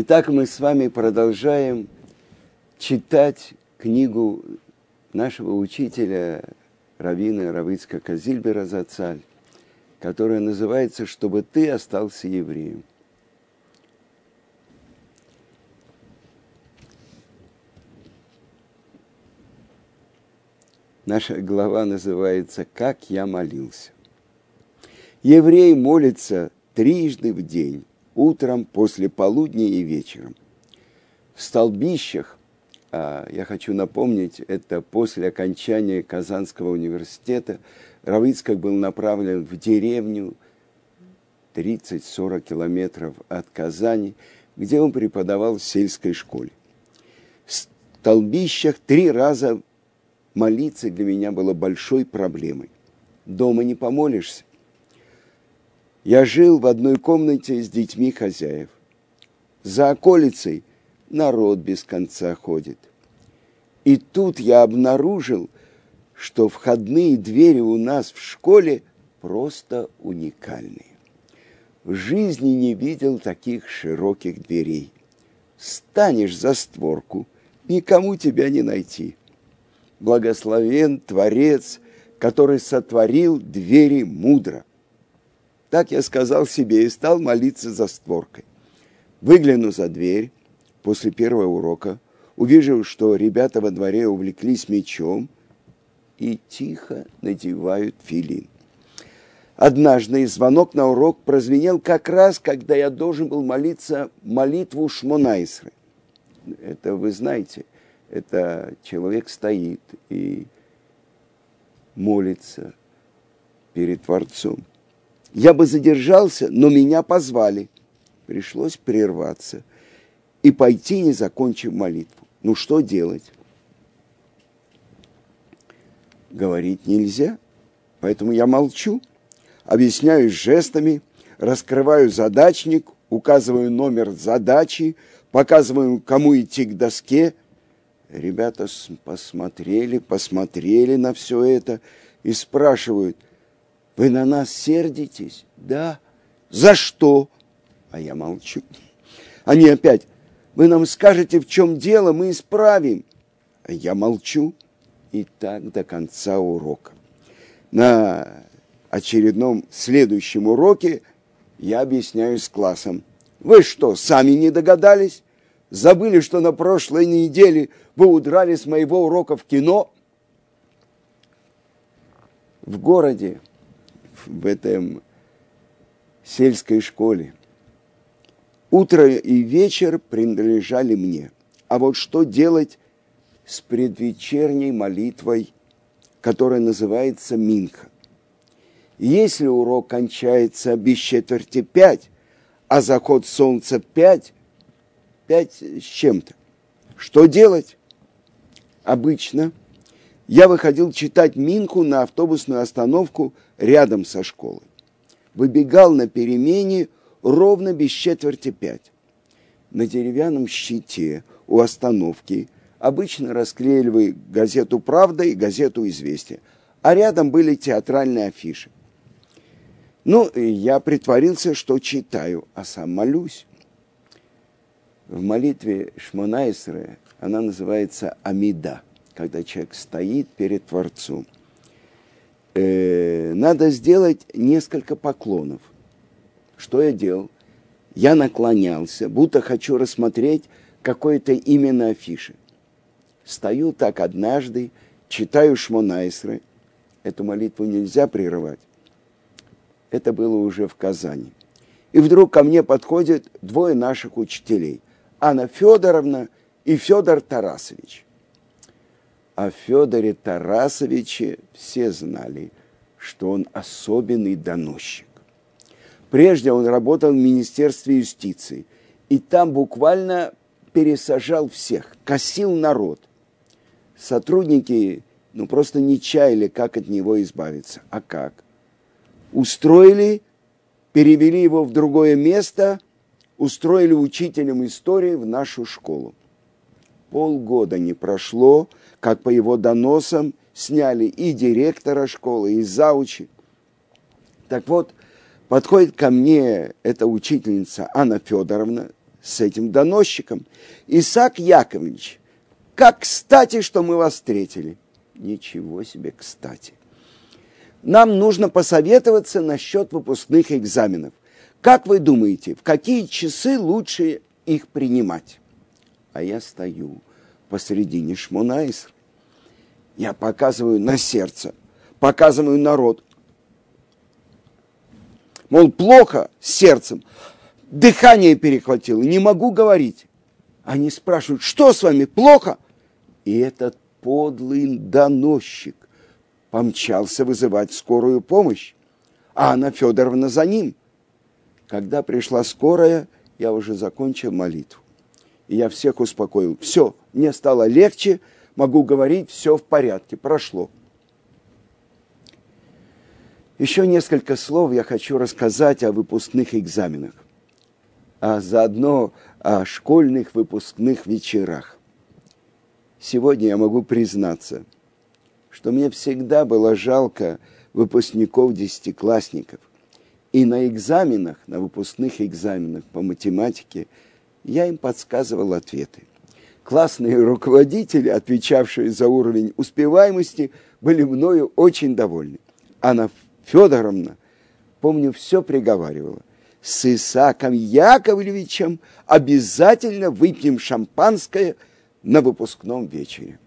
Итак, мы с вами продолжаем читать книгу нашего учителя Равина Равицка Казильбера Зацаль, которая называется «Чтобы ты остался евреем». Наша глава называется «Как я молился». Еврей молится трижды в день, утром, после полудня и вечером. В столбищах, а, я хочу напомнить, это после окончания Казанского университета, Равицкак был направлен в деревню 30-40 километров от Казани, где он преподавал в сельской школе. В столбищах три раза молиться для меня было большой проблемой. Дома не помолишься. Я жил в одной комнате с детьми хозяев. За околицей народ без конца ходит. И тут я обнаружил, что входные двери у нас в школе просто уникальные. В жизни не видел таких широких дверей. Станешь за створку, никому тебя не найти. Благословен Творец, который сотворил двери мудро. Так я сказал себе и стал молиться за створкой. Выгляну за дверь после первого урока, увижу, что ребята во дворе увлеклись мечом и тихо надевают филин. Однажды звонок на урок прозвенел как раз, когда я должен был молиться молитву Шмонайсры. Это вы знаете, это человек стоит и молится перед Творцом. Я бы задержался, но меня позвали. Пришлось прерваться и пойти, не закончив молитву. Ну что делать? Говорить нельзя, поэтому я молчу, объясняю жестами, раскрываю задачник, указываю номер задачи, показываю, кому идти к доске. Ребята посмотрели, посмотрели на все это и спрашивают, вы на нас сердитесь? Да. За что? А я молчу. Они опять, вы нам скажете, в чем дело, мы исправим. А я молчу. И так до конца урока. На очередном следующем уроке я объясняю с классом. Вы что, сами не догадались? Забыли, что на прошлой неделе вы удрали с моего урока в кино? В городе в этом сельской школе. Утро и вечер принадлежали мне. А вот что делать с предвечерней молитвой, которая называется Минха? Если урок кончается без четверти пять, а заход солнца пять, пять с чем-то, что делать? Обычно я выходил читать Минху на автобусную остановку – рядом со школой. Выбегал на перемене ровно без четверти пять. На деревянном щите у остановки обычно расклеивали газету «Правда» и газету «Известия», а рядом были театральные афиши. Ну, я притворился, что читаю, а сам молюсь. В молитве Шмонайсре она называется «Амида», когда человек стоит перед Творцом – э, надо сделать несколько поклонов. Что я делал? Я наклонялся, будто хочу рассмотреть какое-то имя на. Стою так однажды, читаю Шмонайсры. Эту молитву нельзя прерывать. Это было уже в Казани. И вдруг ко мне подходят двое наших учителей. Анна Федоровна и Федор Тарасович о Федоре Тарасовиче все знали, что он особенный доносчик. Прежде он работал в Министерстве юстиции, и там буквально пересажал всех, косил народ. Сотрудники ну, просто не чаяли, как от него избавиться. А как? Устроили, перевели его в другое место, устроили учителем истории в нашу школу. Полгода не прошло, как по его доносам сняли и директора школы, и заучи. Так вот, подходит ко мне эта учительница Анна Федоровна, с этим доносчиком. Исаак Яковлевич, как кстати, что мы вас встретили. Ничего себе кстати. Нам нужно посоветоваться насчет выпускных экзаменов. Как вы думаете, в какие часы лучше их принимать? А я стою посредине Шмонайсра. Я показываю на сердце, показываю народ. Мол, плохо с сердцем, дыхание перехватило, не могу говорить. Они спрашивают, что с вами, плохо? И этот подлый доносчик помчался вызывать скорую помощь, а Анна Федоровна за ним. Когда пришла скорая, я уже закончил молитву. И я всех успокоил. Все, мне стало легче, могу говорить, все в порядке, прошло. Еще несколько слов я хочу рассказать о выпускных экзаменах, а заодно о школьных выпускных вечерах. Сегодня я могу признаться, что мне всегда было жалко выпускников-десятиклассников. И на экзаменах, на выпускных экзаменах по математике я им подсказывал ответы. Классные руководители, отвечавшие за уровень успеваемости, были мною очень довольны. Анна Федоровна, помню, все приговаривала. С Исаком Яковлевичем обязательно выпьем шампанское на выпускном вечере.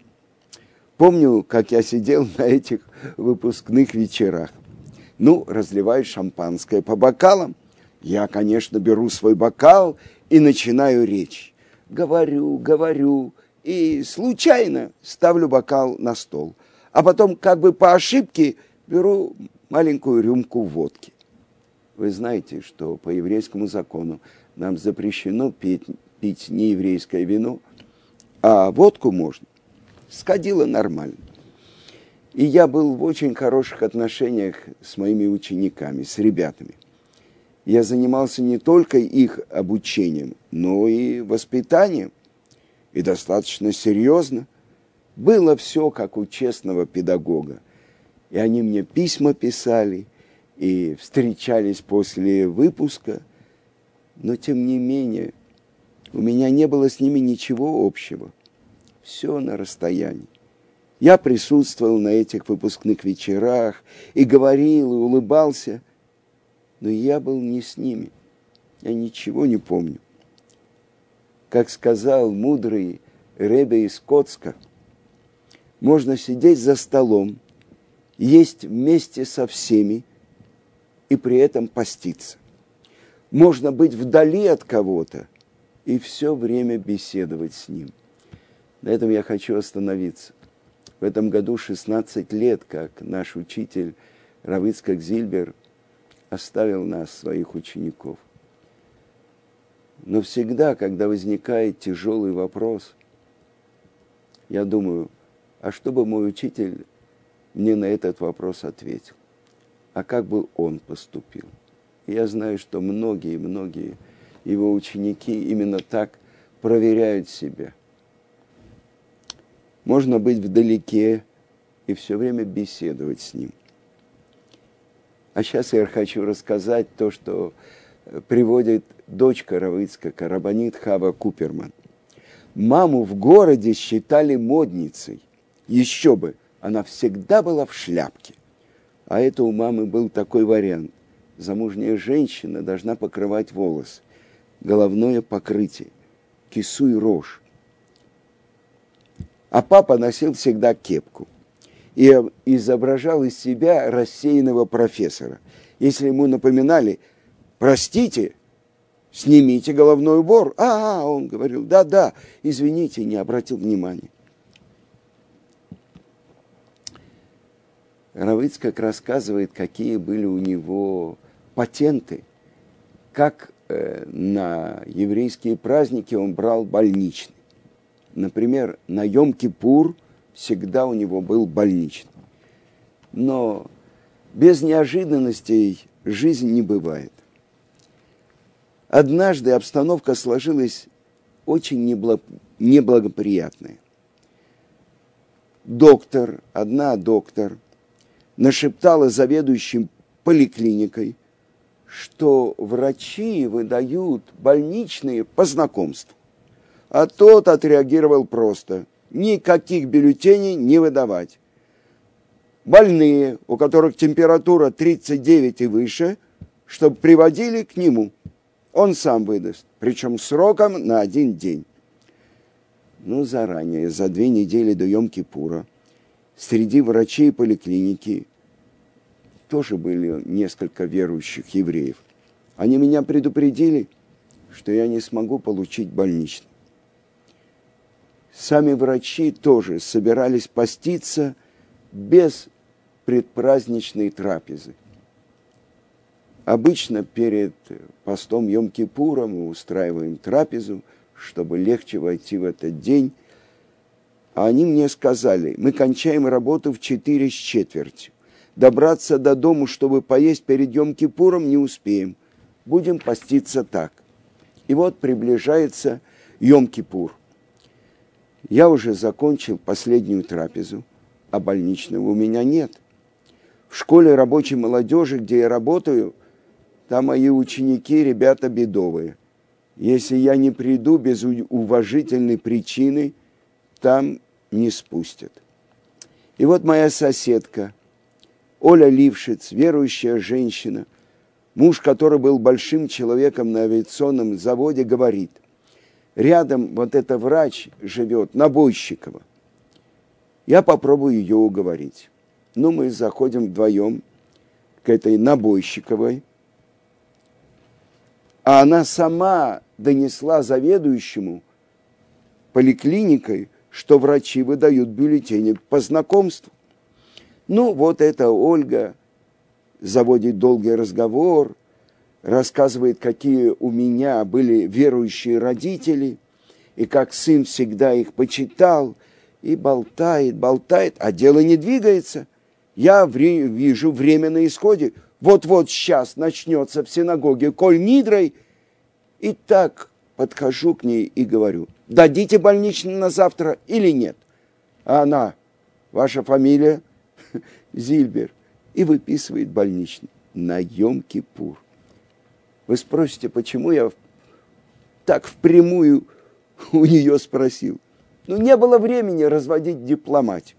Помню, как я сидел на этих выпускных вечерах. Ну, разливаю шампанское по бокалам. Я, конечно, беру свой бокал и начинаю речь. Говорю, говорю, и случайно ставлю бокал на стол. А потом, как бы по ошибке, беру маленькую рюмку водки. Вы знаете, что по еврейскому закону нам запрещено пить, пить нееврейское вино, а водку можно. Сходило нормально. И я был в очень хороших отношениях с моими учениками, с ребятами. Я занимался не только их обучением, но и воспитанием. И достаточно серьезно. Было все как у честного педагога. И они мне письма писали, и встречались после выпуска. Но тем не менее, у меня не было с ними ничего общего. Все на расстоянии. Я присутствовал на этих выпускных вечерах и говорил, и улыбался, но я был не с ними. Я ничего не помню. Как сказал мудрый Ребе из Коцка, можно сидеть за столом, есть вместе со всеми и при этом поститься. Можно быть вдали от кого-то и все время беседовать с ним. На этом я хочу остановиться. В этом году 16 лет, как наш учитель Равыцкак Зильбер оставил нас, своих учеников. Но всегда, когда возникает тяжелый вопрос, я думаю, а что бы мой учитель мне на этот вопрос ответил? А как бы он поступил? Я знаю, что многие-многие его ученики именно так проверяют себя – можно быть вдалеке и все время беседовать с ним. А сейчас я хочу рассказать то, что э, приводит дочка Равыцка, Карабанит Хава Куперман. Маму в городе считали модницей. Еще бы, она всегда была в шляпке. А это у мамы был такой вариант. Замужняя женщина должна покрывать волосы, головное покрытие, кису и рожь а папа носил всегда кепку и изображал из себя рассеянного профессора. Если ему напоминали, простите, снимите головной убор. А, а он говорил, да-да, извините, не обратил внимания. Равыцкак рассказывает, какие были у него патенты, как э, на еврейские праздники он брал больничный. Например, на Йом-Кипур всегда у него был больничный. Но без неожиданностей жизнь не бывает. Однажды обстановка сложилась очень неблагоприятная. Доктор, одна доктор, нашептала заведующим поликлиникой, что врачи выдают больничные по знакомству. А тот отреагировал просто. Никаких бюллетеней не выдавать. Больные, у которых температура 39 и выше, чтобы приводили к нему. Он сам выдаст, причем сроком на один день. Ну, заранее, за две недели до Йом-Кипура, среди врачей поликлиники тоже были несколько верующих евреев. Они меня предупредили, что я не смогу получить больничный. Сами врачи тоже собирались поститься без предпраздничной трапезы. Обычно перед постом Йом-Кипура мы устраиваем трапезу, чтобы легче войти в этот день. А они мне сказали, мы кончаем работу в четыре с четвертью добраться до дому, чтобы поесть перед Йом-Кипуром, не успеем. Будем поститься так. И вот приближается Йом-Кипур. Я уже закончил последнюю трапезу, а больничного у меня нет. В школе рабочей молодежи, где я работаю, там мои ученики, ребята бедовые. Если я не приду без уважительной причины, там не спустят. И вот моя соседка – Оля Лившиц, верующая женщина, муж который был большим человеком на авиационном заводе, говорит, рядом вот эта врач живет, Набойщикова. Я попробую ее уговорить. Ну, мы заходим вдвоем к этой Набойщиковой, а она сама донесла заведующему поликлиникой, что врачи выдают бюллетени по знакомству. Ну, вот это Ольга заводит долгий разговор, рассказывает, какие у меня были верующие родители, и как сын всегда их почитал, и болтает, болтает, а дело не двигается. Я вижу время на исходе. Вот-вот сейчас начнется в синагоге Коль Нидрой. И так подхожу к ней и говорю, дадите больничный на завтра или нет? А она, ваша фамилия? Зильбер, и выписывает больничный на Йом-Кипур. Вы спросите, почему я так впрямую у нее спросил? Ну, не было времени разводить дипломатию.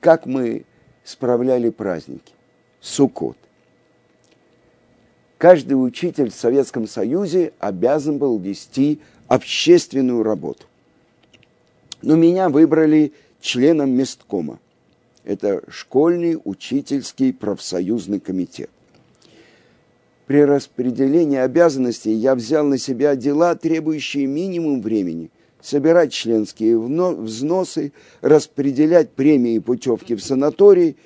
Как мы справляли праздники? Суккот. Каждый учитель в Советском Союзе обязан был вести общественную работу. Но меня выбрали членом месткома. Это школьный учительский профсоюзный комитет. При распределении обязанностей я взял на себя дела, требующие минимум времени. Собирать членские взносы, распределять премии и путевки в санатории.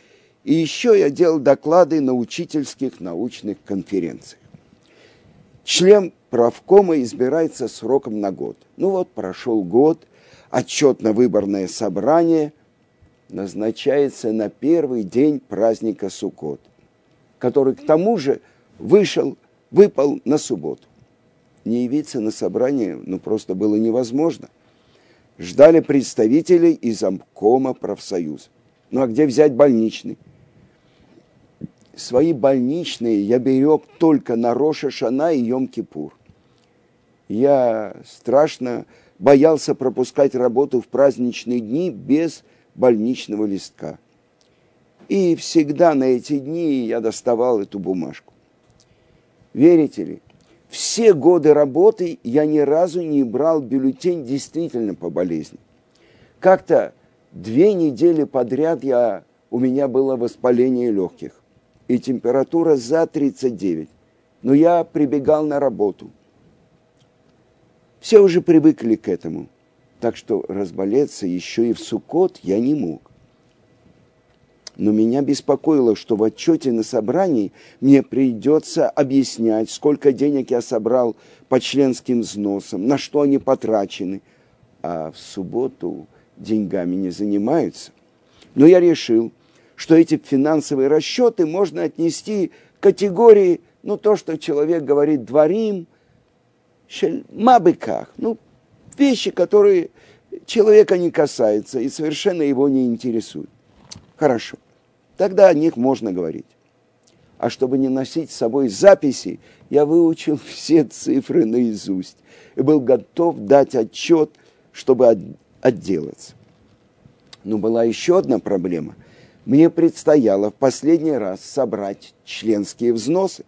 И еще я делал доклады на учительских научных конференциях. Член правкома избирается сроком на год. Ну вот, прошел год – отчетно-выборное собрание назначается на первый день праздника Суккот, который к тому же вышел, выпал на субботу. Не явиться на собрание ну, просто было невозможно. Ждали представителей из Амкома профсоюза. Ну а где взять больничный? Свои больничные я берег только на Роша Шана и Йом-Кипур. Я страшно боялся пропускать работу в праздничные дни без больничного листка. И всегда на эти дни я доставал эту бумажку. Верите ли, все годы работы я ни разу не брал бюллетень действительно по болезни. Как-то две недели подряд я, у меня было воспаление легких и температура за 39. Но я прибегал на работу – все уже привыкли к этому. Так что разболеться еще и в Суккот я не мог. Но меня беспокоило, что в отчете на собрании мне придется объяснять, сколько денег я собрал по членским взносам, на что они потрачены. А в субботу деньгами не занимаются. Но я решил, что эти финансовые расчеты можно отнести к категории, ну, то, что человек говорит «дворим», мабыках, ну, вещи, которые человека не касаются и совершенно его не интересуют. Хорошо, тогда о них можно говорить. а чтобы не носить с собой записи, я выучил все цифры наизусть и был готов дать отчет, чтобы отделаться. Но была еще одна проблема. Мне предстояло в последний раз собрать членские взносы.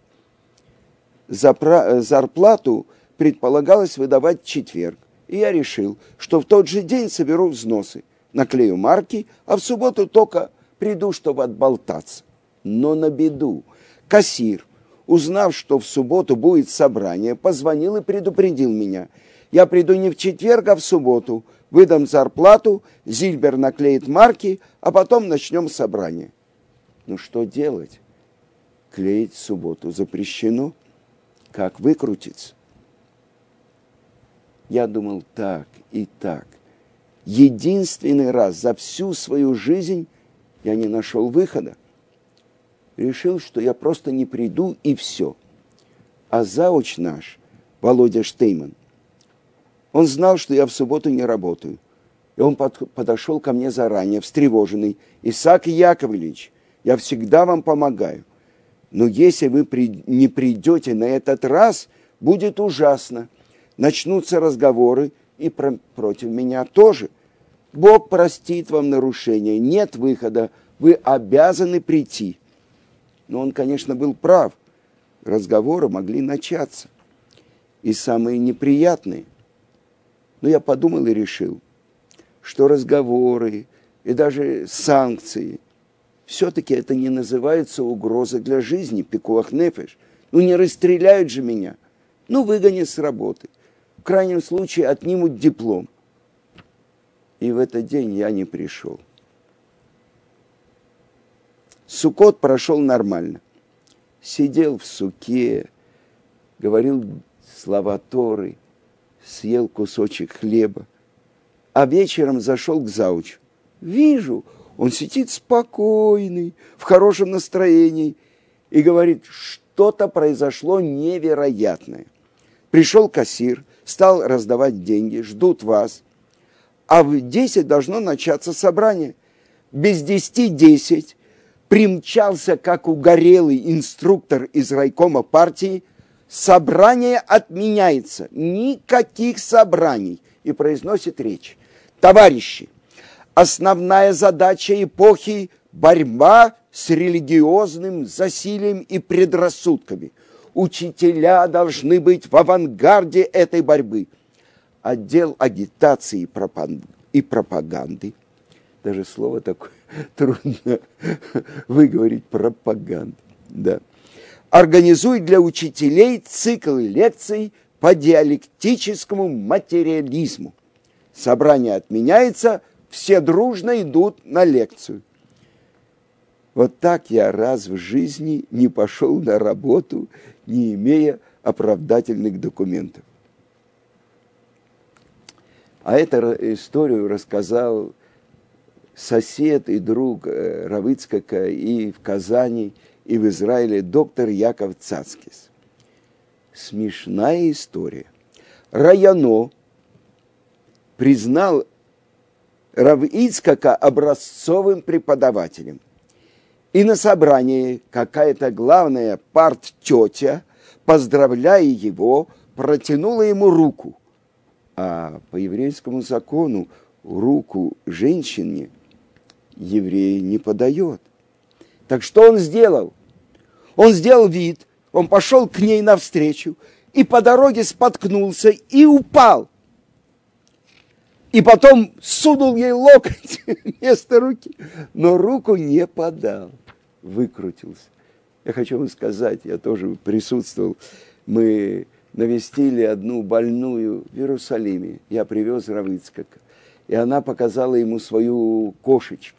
Зарплату предполагалось выдавать в четверг, и я решил, что в тот же день соберу взносы, наклею марки, а в субботу только приду, чтобы отболтаться. Но на беду кассир, узнав, что в субботу будет собрание, позвонил и предупредил меня. Я приду не в четверг, а в субботу, выдам зарплату, Зильбер наклеит марки, а потом начнем собрание. Ну что делать? Клеить в субботу запрещено. Как выкрутиться? Я думал так и так. Единственный раз за всю свою жизнь я не нашел выхода. Решил, что я просто не приду и все. А зауч наш, Володя Штейман, он знал, что я в субботу не работаю. И он под, подошел ко мне заранее, встревоженный. «Исаак Яковлевич, я всегда вам помогаю. Но если вы при, не придете на этот раз, будет ужасно. Начнутся разговоры, и про, против меня тоже. Бог простит вам нарушение, нет выхода, вы обязаны прийти». Но он, конечно, был прав. Разговоры могли начаться. И самые неприятные – но я подумал и решил, что разговоры и даже санкции, все-таки это не называется угрозой для жизни, пикуах нефеш. Ну не расстреляют же меня. Ну выгонят с работы. В крайнем случае отнимут диплом. И в этот день я не пришел. Сукот прошел нормально. Сидел в суке, говорил слова Торы, съел кусочек хлеба, а вечером зашел к заучу. Вижу, он сидит спокойный, в хорошем настроении и говорит, что-то произошло невероятное. Пришел кассир, стал раздавать деньги, ждут вас, а в 10 должно начаться собрание. Без 10-10 примчался, как угорелый инструктор из райкома партии, собрание отменяется, никаких собраний. И произносит речь. Товарищи, основная задача эпохи – борьба с религиозным засилием и предрассудками. Учителя должны быть в авангарде этой борьбы. Отдел агитации и пропаганды, даже слово такое трудно выговорить, пропаганда, да – организует для учителей цикл лекций по диалектическому материализму. Собрание отменяется, все дружно идут на лекцию. Вот так я раз в жизни не пошел на работу, не имея оправдательных документов. А эту историю рассказал сосед и друг э, Равыцкака и в Казани – и в Израиле доктор Яков Цацкис. Смешная история. Раяно признал Рав Ицкака образцовым преподавателем. И на собрании какая-то главная парт-тетя, поздравляя его, протянула ему руку. А по еврейскому закону руку женщине еврей не подает. Так что он сделал? Он сделал вид, он пошел к ней навстречу и по дороге споткнулся и упал. И потом сунул ей локоть вместо руки, но руку не подал, выкрутился. Я хочу вам сказать, я тоже присутствовал, мы навестили одну больную в Иерусалиме. Я привез Равыцкака. И она показала ему свою кошечку.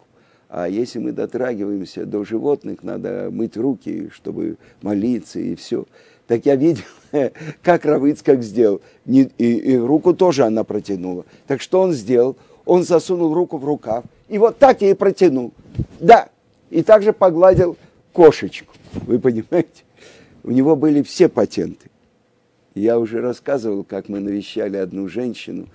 А если мы дотрагиваемся до животных, надо мыть руки, чтобы молиться и все. Так я видел, как Равыцкак сделал. И, и руку тоже она протянула. Так что он сделал? Он засунул руку в рукав. И вот так и протянул. Да. И также погладил кошечку. Вы понимаете? У него были все патенты. Я уже рассказывал, как мы навещали одну женщину,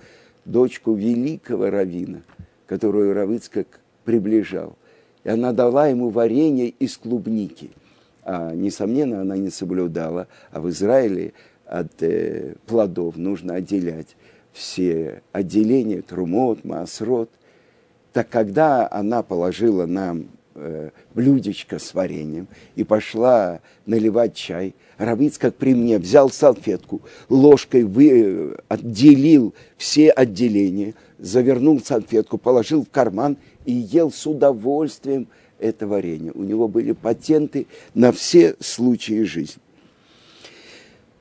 дочку великого равина, которую Равыцкак приближал. И она дала ему варенье из клубники. а, несомненно, она не соблюдала, а в Израиле от э, плодов нужно отделять все отделения, трумот, маасрот. Так когда она положила нам э, блюдечко с вареньем и пошла наливать чай, Равиц, как при мне, взял салфетку, ложкой вы, э, отделил все отделения, завернул салфетку, положил в карман и ел с удовольствием это варенье. У него были патенты на все случаи жизни.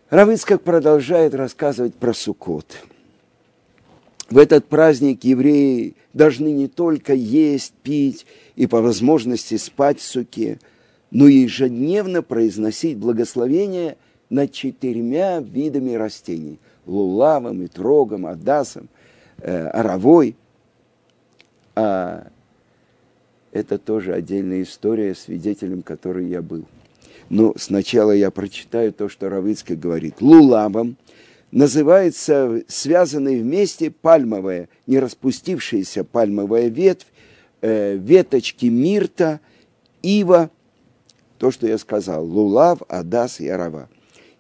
Равицкак продолжает рассказывать про Суккот. В этот праздник евреи должны не только есть, пить и по возможности спать в суке, но и ежедневно произносить благословение над четырьмя видами растений – лулавом, итрогом, адасом, э, оровой. А это тоже отдельная история, свидетелем которой я был. Но сначала я прочитаю то, что Равицкий говорит. Лулавом называется связанной вместе пальмовая, не распустившаяся пальмовая ветвь, э, веточки мирта, ива, то, что я сказал, лулав, адас и арава.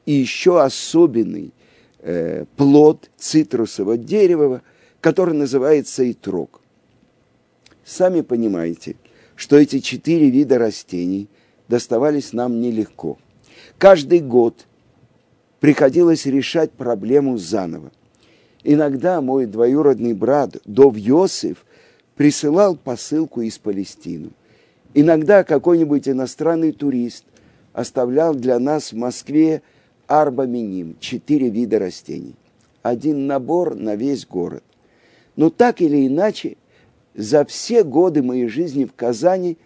И еще особенный э, плод цитрусового дерева, который называется итрог. Сами понимаете, что эти четыре вида растений доставались нам нелегко. Каждый год приходилось решать проблему заново. Иногда мой двоюродный брат Дов Йосиф присылал посылку из Палестины. Иногда какой-нибудь иностранный турист оставлял для нас в Москве арбаминим, четыре вида растений. Один набор на весь город. Но так или иначе, за все годы моей жизни в Казани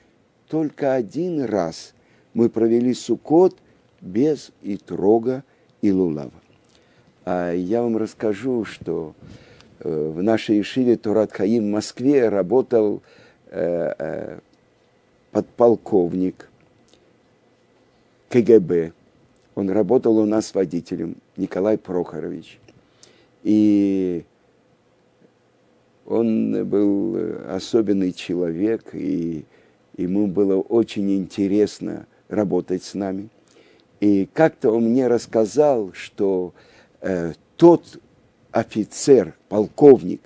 только один раз мы провели сукот без итрога и лулава. А я вам расскажу, что э, в нашей Ишиве Турат Хаим в Москве работал э, э, подполковник КГБ. Он работал у нас водителем, Николай Прохорович. И он был особенный человек, и ему было очень интересно работать с нами. И как-то он мне рассказал, что э, тот офицер, полковник,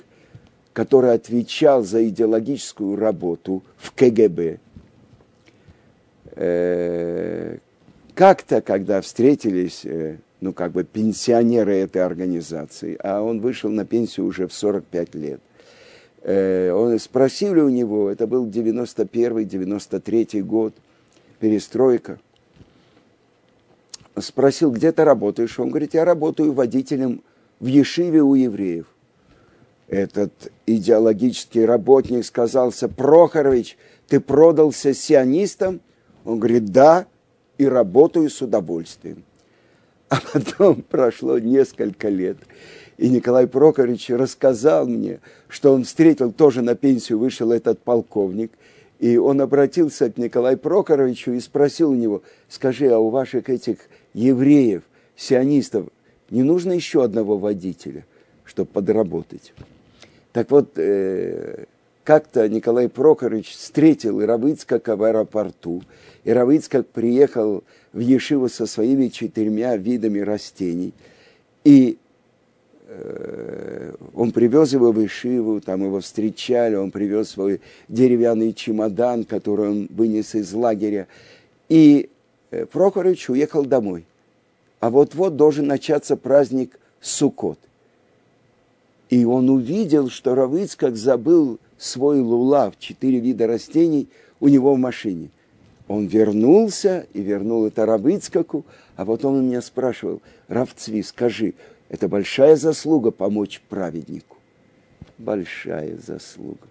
который отвечал за идеологическую работу в КГБ, э, как-то, когда встретились, э, ну, как бы пенсионеры этой организации, а он вышел на пенсию уже в 45 лет – Э, он спросили у него, это был 91-93 год, перестройка. Спросил, где ты работаешь? Он говорит, я работаю водителем в Ешиве у евреев. Этот идеологический работник сказался, Прохорович, ты продался сионистам? Он говорит, да, и работаю с удовольствием. А потом прошло несколько лет, и Николай Прохорович рассказал мне, что он встретил, тоже на пенсию вышел этот полковник, и он обратился к Николаю Прохоровичу и спросил у него, скажи, а у ваших этих евреев, сионистов, не нужно еще одного водителя, чтобы подработать? Так вот, э, как-то Николай Прохорович встретил Равыцкака в аэропорту, и Равыцкак приехал в Ешиву со своими четырьмя видами растений, и Э, он привез его в Ишиву, там его встречали, он привез свой деревянный чемодан, который он вынес из лагеря. И Прохорович уехал домой. А вот-вот должен начаться праздник Суккот. И он увидел, что Равыцкак забыл свой лулав, четыре вида растений, у него в машине. Он вернулся и вернул это Равыцкаку, а потом он меня спрашивал, Равцви, скажи, это большая заслуга помочь праведнику. Большая заслуга.